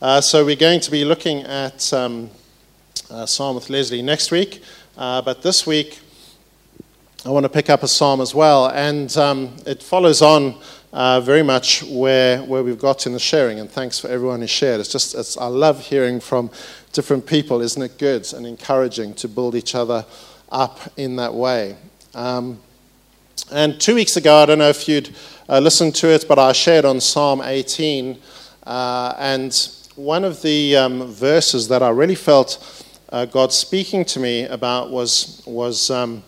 Uh, so we're going to be looking at um, uh, Psalm with Leslie next week, uh, but this week I want to pick up a psalm as well, and um, it follows on uh, very much where where we've got in the sharing. And thanks for everyone who shared. It's just it's, I love hearing from different people. Isn't it good and encouraging to build each other up in that way? Um, and two weeks ago, I don't know if you'd uh, listened to it, but I shared on Psalm 18. Uh, and one of the um, verses that I really felt uh, God speaking to me about was, was um,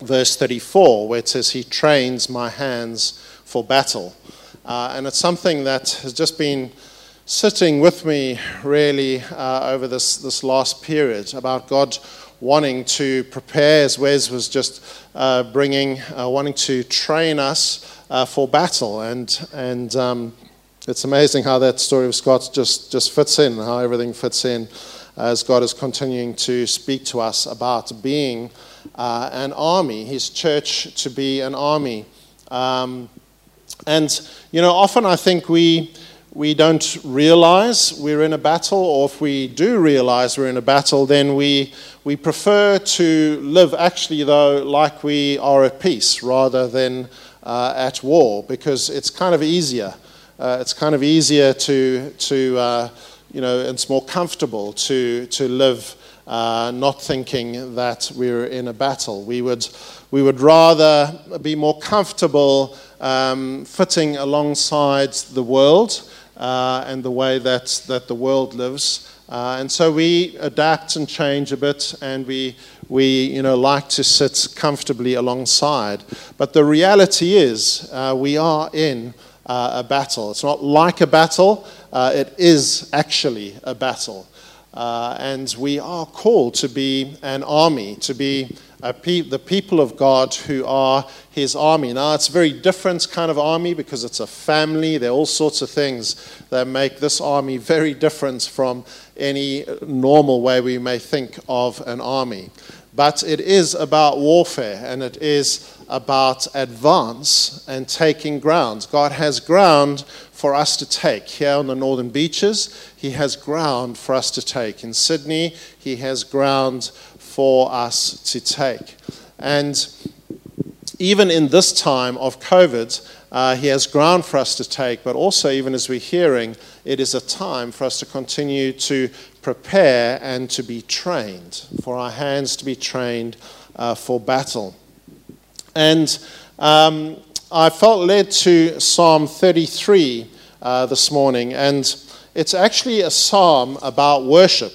verse 34, where it says, He trains my hands for battle. Uh, and it's something that has just been sitting with me really uh, over this, this last period about God wanting to prepare, as Wes was just uh, bringing, uh, wanting to train us for battle. And, and um, it's amazing how that story of Scott just, just fits in, how everything fits in as God is continuing to speak to us about being uh, an army, his church to be an army. Um, and, you know, often I think we, we don't realize we're in a battle, or if we do realize we're in a battle, then we, we prefer to live actually, though, like we are at peace rather than uh, at war, because it's kind of easier uh, it's kind of easier to, to uh, you know, it's more comfortable to, to live uh, not thinking that we're in a battle. We would, we would rather be more comfortable um, fitting alongside the world uh, and the way that, that the world lives. Uh, and so we adapt and change a bit, and we, we you know, like to sit comfortably alongside. But the reality is, uh, we are in uh, a battle. It's not like a battle, uh, it is actually a battle. Uh, and we are called to be an army, to be pe- the people of God who are his army. Now, it's a very different kind of army because it's a family. There are all sorts of things that make this army very different from any normal way we may think of an army. But it is about warfare and it is about advance and taking ground. God has ground for us to take. Here on the northern beaches, He has ground for us to take. In Sydney, He has ground for us to take. And even in this time of COVID, uh, He has ground for us to take, but also, even as we're hearing, it is a time for us to continue to prepare and to be trained, for our hands to be trained uh, for battle. And um, I felt led to Psalm 33 uh, this morning, and it's actually a psalm about worship.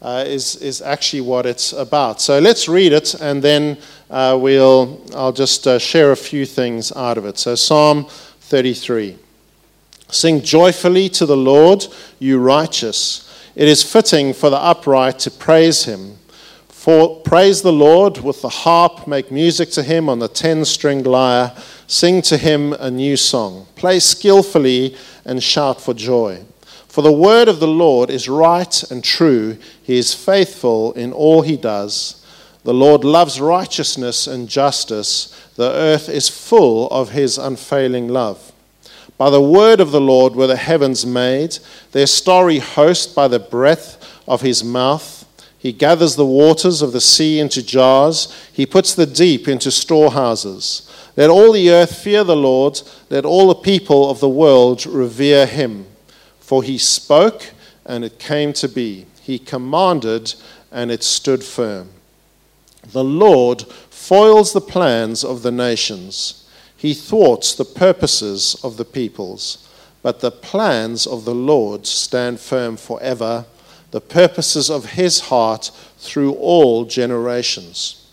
Uh, is, is actually what it's about. So let's read it and then uh, we'll, I'll just uh, share a few things out of it. So, Psalm 33 Sing joyfully to the Lord, you righteous. It is fitting for the upright to praise him. For praise the Lord with the harp, make music to him on the ten stringed lyre, sing to him a new song, play skillfully and shout for joy. For the word of the Lord is right and true, he is faithful in all he does. The Lord loves righteousness and justice, the earth is full of his unfailing love. By the word of the Lord were the heavens made, their starry host by the breath of his mouth. He gathers the waters of the sea into jars. He puts the deep into storehouses. Let all the earth fear the Lord. Let all the people of the world revere him. For he spoke, and it came to be. He commanded, and it stood firm. The Lord foils the plans of the nations. He thwarts the purposes of the peoples. But the plans of the Lord stand firm forever the purposes of his heart through all generations.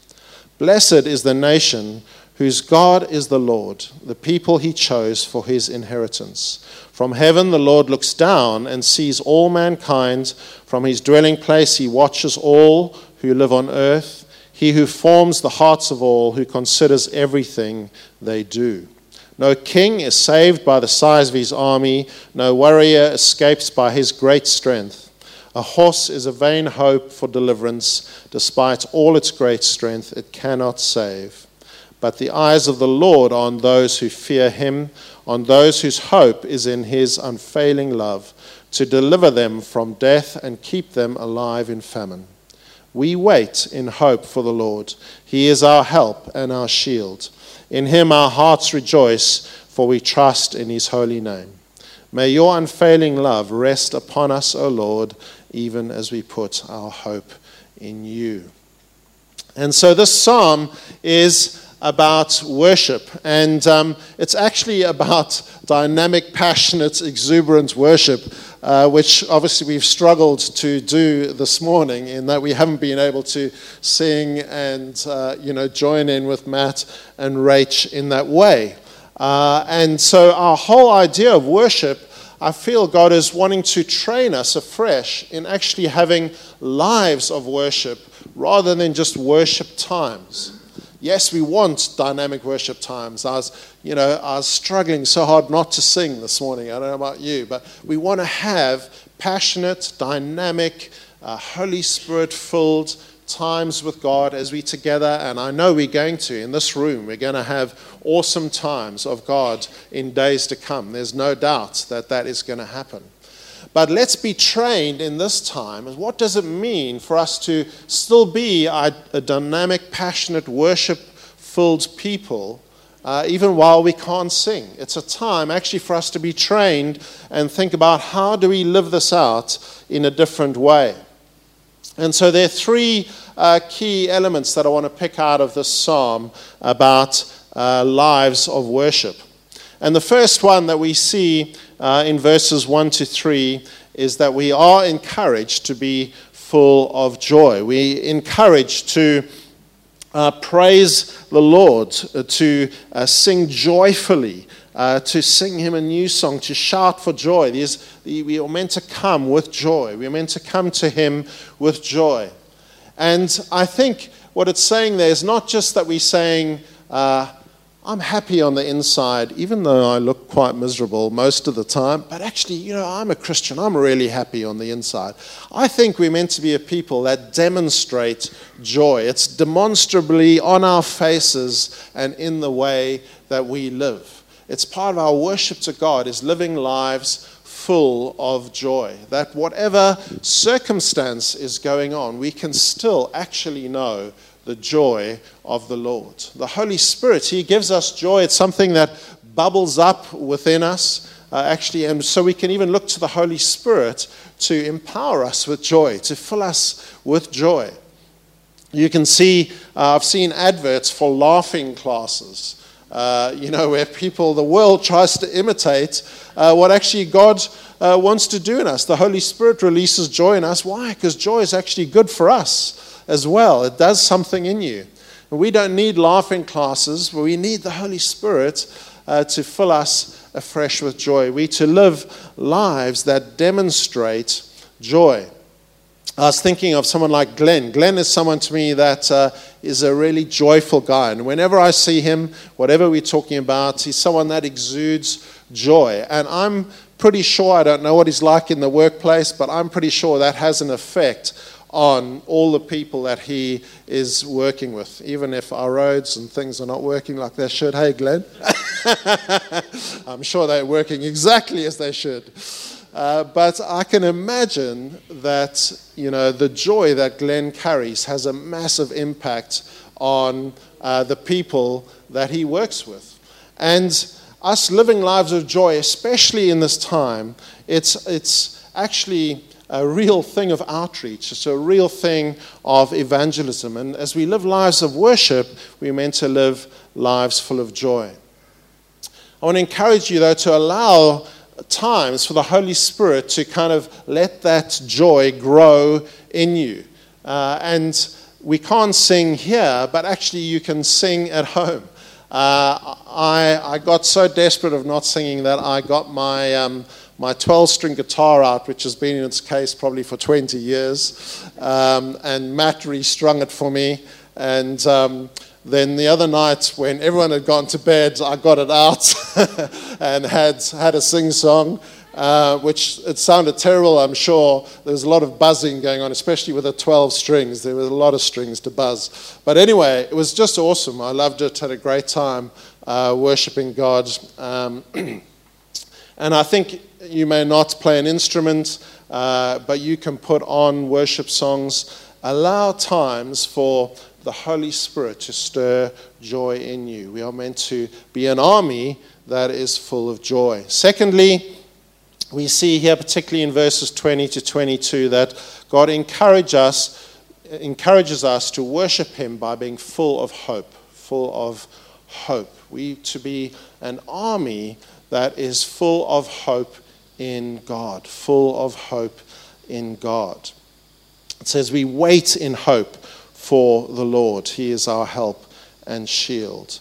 Blessed is the nation whose God is the Lord, the people he chose for his inheritance. From heaven the Lord looks down and sees all mankind. From his dwelling place he watches all who live on earth. He who forms the hearts of all, who considers everything they do. No king is saved by the size of his army, no warrior escapes by his great strength. A horse is a vain hope for deliverance. Despite all its great strength, it cannot save. But the eyes of the Lord are on those who fear him, on those whose hope is in his unfailing love, to deliver them from death and keep them alive in famine. We wait in hope for the Lord. He is our help and our shield. In him our hearts rejoice, for we trust in his holy name. May your unfailing love rest upon us, O Lord, even as we put our hope in you. And so this psalm is about worship, and um, it's actually about dynamic, passionate, exuberant worship, uh, which obviously we've struggled to do this morning in that we haven't been able to sing and uh, you know join in with Matt and Rach in that way. Uh, and so our whole idea of worship I feel God is wanting to train us afresh in actually having lives of worship rather than just worship times. Yes, we want dynamic worship times. I was, you know, I was struggling so hard not to sing this morning. I don't know about you, but we want to have passionate, dynamic, uh, Holy Spirit filled times with God as we together, and I know we're going to in this room, we're going to have awesome times of God in days to come. There's no doubt that that is going to happen. But let's be trained in this time. What does it mean for us to still be a, a dynamic, passionate, worship filled people, uh, even while we can't sing? It's a time actually for us to be trained and think about how do we live this out in a different way. And so there are three uh, key elements that I want to pick out of this psalm about uh, lives of worship. And the first one that we see uh, in verses 1 to 3 is that we are encouraged to be full of joy. We encouraged to uh, praise the Lord, uh, to uh, sing joyfully, uh, to sing him a new song, to shout for joy. These, we are meant to come with joy. We are meant to come to him with joy. And I think what it's saying there is not just that we're saying, uh, I'm happy on the inside, even though I look quite miserable most of the time, but actually, you know, I'm a Christian. I'm really happy on the inside. I think we're meant to be a people that demonstrate joy. It's demonstrably on our faces and in the way that we live. It's part of our worship to God is living lives full of joy. That whatever circumstance is going on, we can still actually know the joy of the Lord. The Holy Spirit, He gives us joy. It's something that bubbles up within us, uh, actually, and so we can even look to the Holy Spirit to empower us with joy, to fill us with joy. You can see, uh, I've seen adverts for laughing classes uh, you know, where people, the world tries to imitate uh, what actually God uh, wants to do in us. The Holy Spirit releases joy in us. Why? Because joy is actually good for us as well. It does something in you. And we don't need laughing classes, but we need the Holy Spirit uh, to fill us afresh with joy. We to live lives that demonstrate joy. I was thinking of someone like Glenn. Glenn is someone to me that uh, is a really joyful guy. And whenever I see him, whatever we're talking about, he's someone that exudes joy. And I'm pretty sure, I don't know what he's like in the workplace, but I'm pretty sure that has an effect on all the people that he is working with, even if our roads and things are not working like they should. Hey, Glenn. I'm sure they're working exactly as they should. Uh, but I can imagine that you know the joy that Glenn carries has a massive impact on uh, the people that he works with, and us living lives of joy, especially in this time, it's it's actually a real thing of outreach. It's a real thing of evangelism, and as we live lives of worship, we're meant to live lives full of joy. I want to encourage you though to allow times for the Holy Spirit to kind of let that joy grow in you. Uh, and we can't sing here, but actually you can sing at home. Uh, I, I got so desperate of not singing that I got my, um, my 12 string guitar out, which has been in its case probably for 20 years. Um, and Matt restrung it for me. And um, then the other night, when everyone had gone to bed, I got it out and had, had a sing song, uh, which it sounded terrible, I'm sure. There was a lot of buzzing going on, especially with the 12 strings. There was a lot of strings to buzz. But anyway, it was just awesome. I loved it, had a great time uh, worshiping God. Um, and I think you may not play an instrument, uh, but you can put on worship songs. Allow times for the Holy Spirit to stir joy in you. We are meant to be an army that is full of joy. Secondly, we see here, particularly in verses 20 to 22, that God encourage us, encourages us to worship Him by being full of hope, full of hope. We to be an army that is full of hope in God, full of hope in God. It says, We wait in hope for the Lord. He is our help and shield.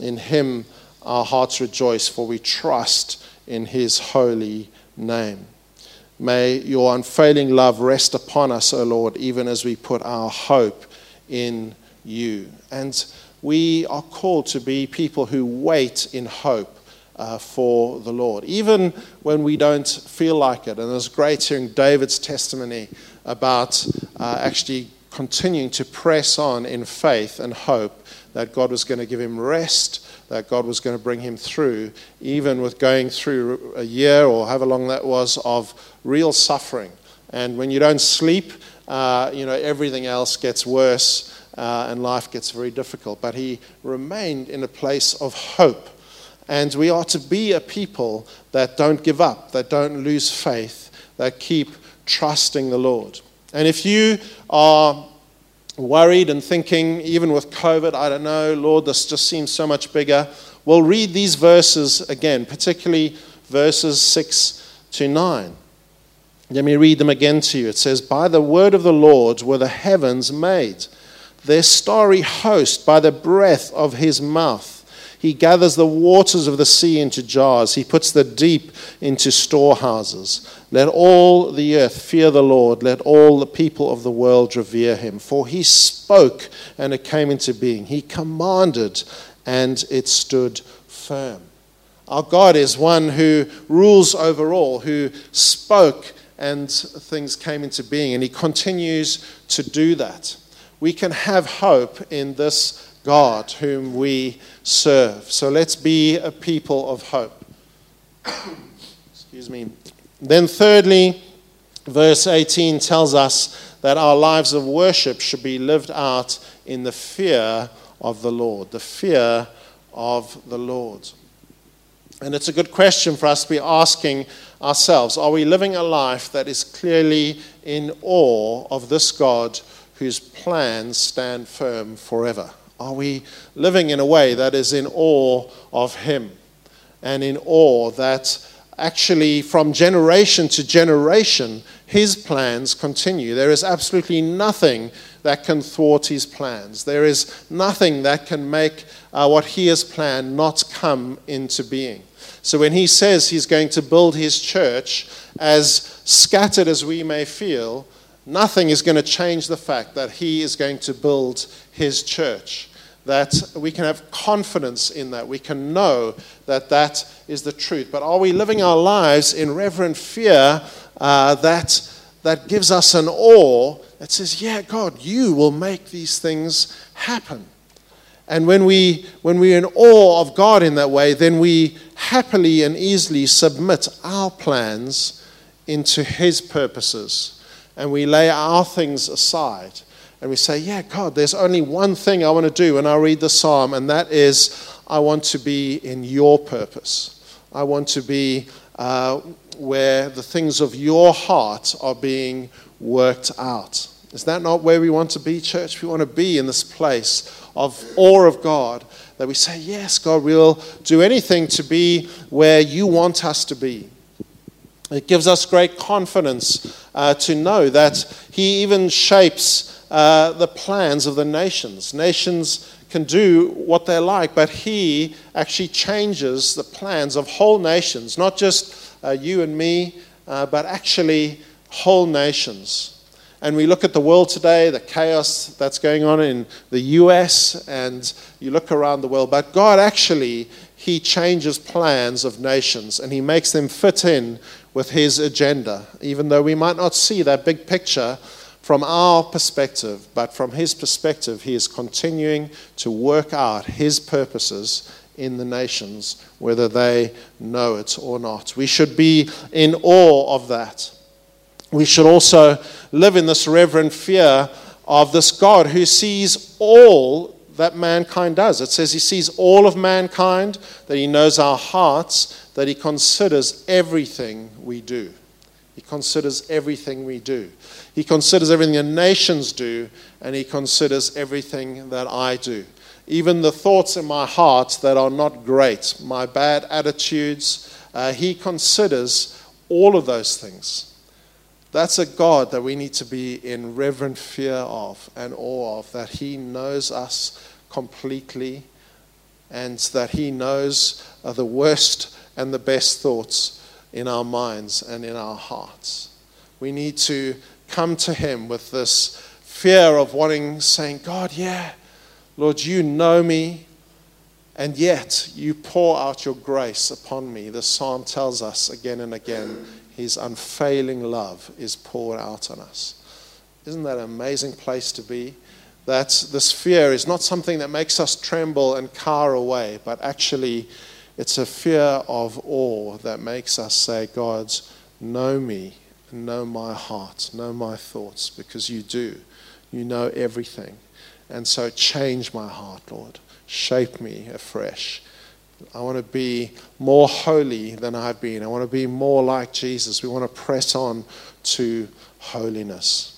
In Him our hearts rejoice, for we trust in His holy name. May your unfailing love rest upon us, O Lord, even as we put our hope in you. And we are called to be people who wait in hope uh, for the Lord, even when we don't feel like it. And it's great hearing David's testimony about uh, actually continuing to press on in faith and hope that God was going to give him rest, that God was going to bring him through, even with going through a year or however long that was of real suffering. And when you don't sleep, uh, you know, everything else gets worse uh, and life gets very difficult. But he remained in a place of hope. And we are to be a people that don't give up, that don't lose faith, that keep trusting the Lord. And if you are worried and thinking, even with COVID, I don't know, Lord, this just seems so much bigger, well, read these verses again, particularly verses 6 to 9. Let me read them again to you. It says, By the word of the Lord were the heavens made their starry host by the breath of his mouth. He gathers the waters of the sea into jars. He puts the deep into storehouses. Let all the earth fear the Lord. Let all the people of the world revere him. For he spoke and it came into being. He commanded and it stood firm. Our God is one who rules over all, who spoke and things came into being. And he continues to do that we can have hope in this God whom we serve. So let's be a people of hope. Excuse me. Then, thirdly, verse 18 tells us that our lives of worship should be lived out in the fear of the Lord. The fear of the Lord. And it's a good question for us to be asking ourselves Are we living a life that is clearly in awe of this God whose plans stand firm forever? Are we living in a way that is in awe of Him and in awe that actually from generation to generation His plans continue? There is absolutely nothing that can thwart His plans. There is nothing that can make uh, what He has planned not come into being. So when He says He's going to build His church, as scattered as we may feel, nothing is going to change the fact that he is going to build his church. That we can have confidence in that. We can know that that is the truth. But are we living our lives in reverent fear uh, that, that gives us an awe that says, Yeah, God, you will make these things happen? And when, we, when we're in awe of God in that way, then we happily and easily submit our plans into His purposes and we lay our things aside and we say, Yeah, God, there's only one thing I want to do. And I read the psalm, and that is, I want to be in your purpose. I want to be uh, where the things of your heart are being worked out. Is that not where we want to be, church? We want to be in this place of awe of God that we say, Yes, God, we'll do anything to be where you want us to be. It gives us great confidence uh, to know that He even shapes uh, the plans of the nations. Nations can do what they like, but He actually changes the plans of whole nations, not just uh, you and me, uh, but actually whole nations. And we look at the world today, the chaos that's going on in the US, and you look around the world, but God actually he changes plans of nations and he makes them fit in with his agenda, even though we might not see that big picture from our perspective, but from his perspective, he is continuing to work out his purposes in the nations, whether they know it or not. We should be in awe of that. We should also live in this reverent fear of this God who sees all that mankind does. It says he sees all of mankind, that he knows our hearts, that he considers everything we do. He considers everything we do. He considers everything the nations do, and he considers everything that I do. Even the thoughts in my heart that are not great, my bad attitudes, uh, he considers all of those things. That's a God that we need to be in reverent fear of and awe of, that He knows us completely and that He knows uh, the worst and the best thoughts in our minds and in our hearts. We need to come to Him with this fear of wanting, saying, God, yeah, Lord, you know me, and yet you pour out your grace upon me. The psalm tells us again and again his unfailing love is poured out on us. Isn't that an amazing place to be? That this fear is not something that makes us tremble and cower away, but actually it's a fear of awe that makes us say, God, know me, know my heart, know my thoughts, because you do. You know everything. And so change my heart, Lord. Shape me afresh. I want to be more holy than I've been. I want to be more like Jesus. We want to press on to holiness.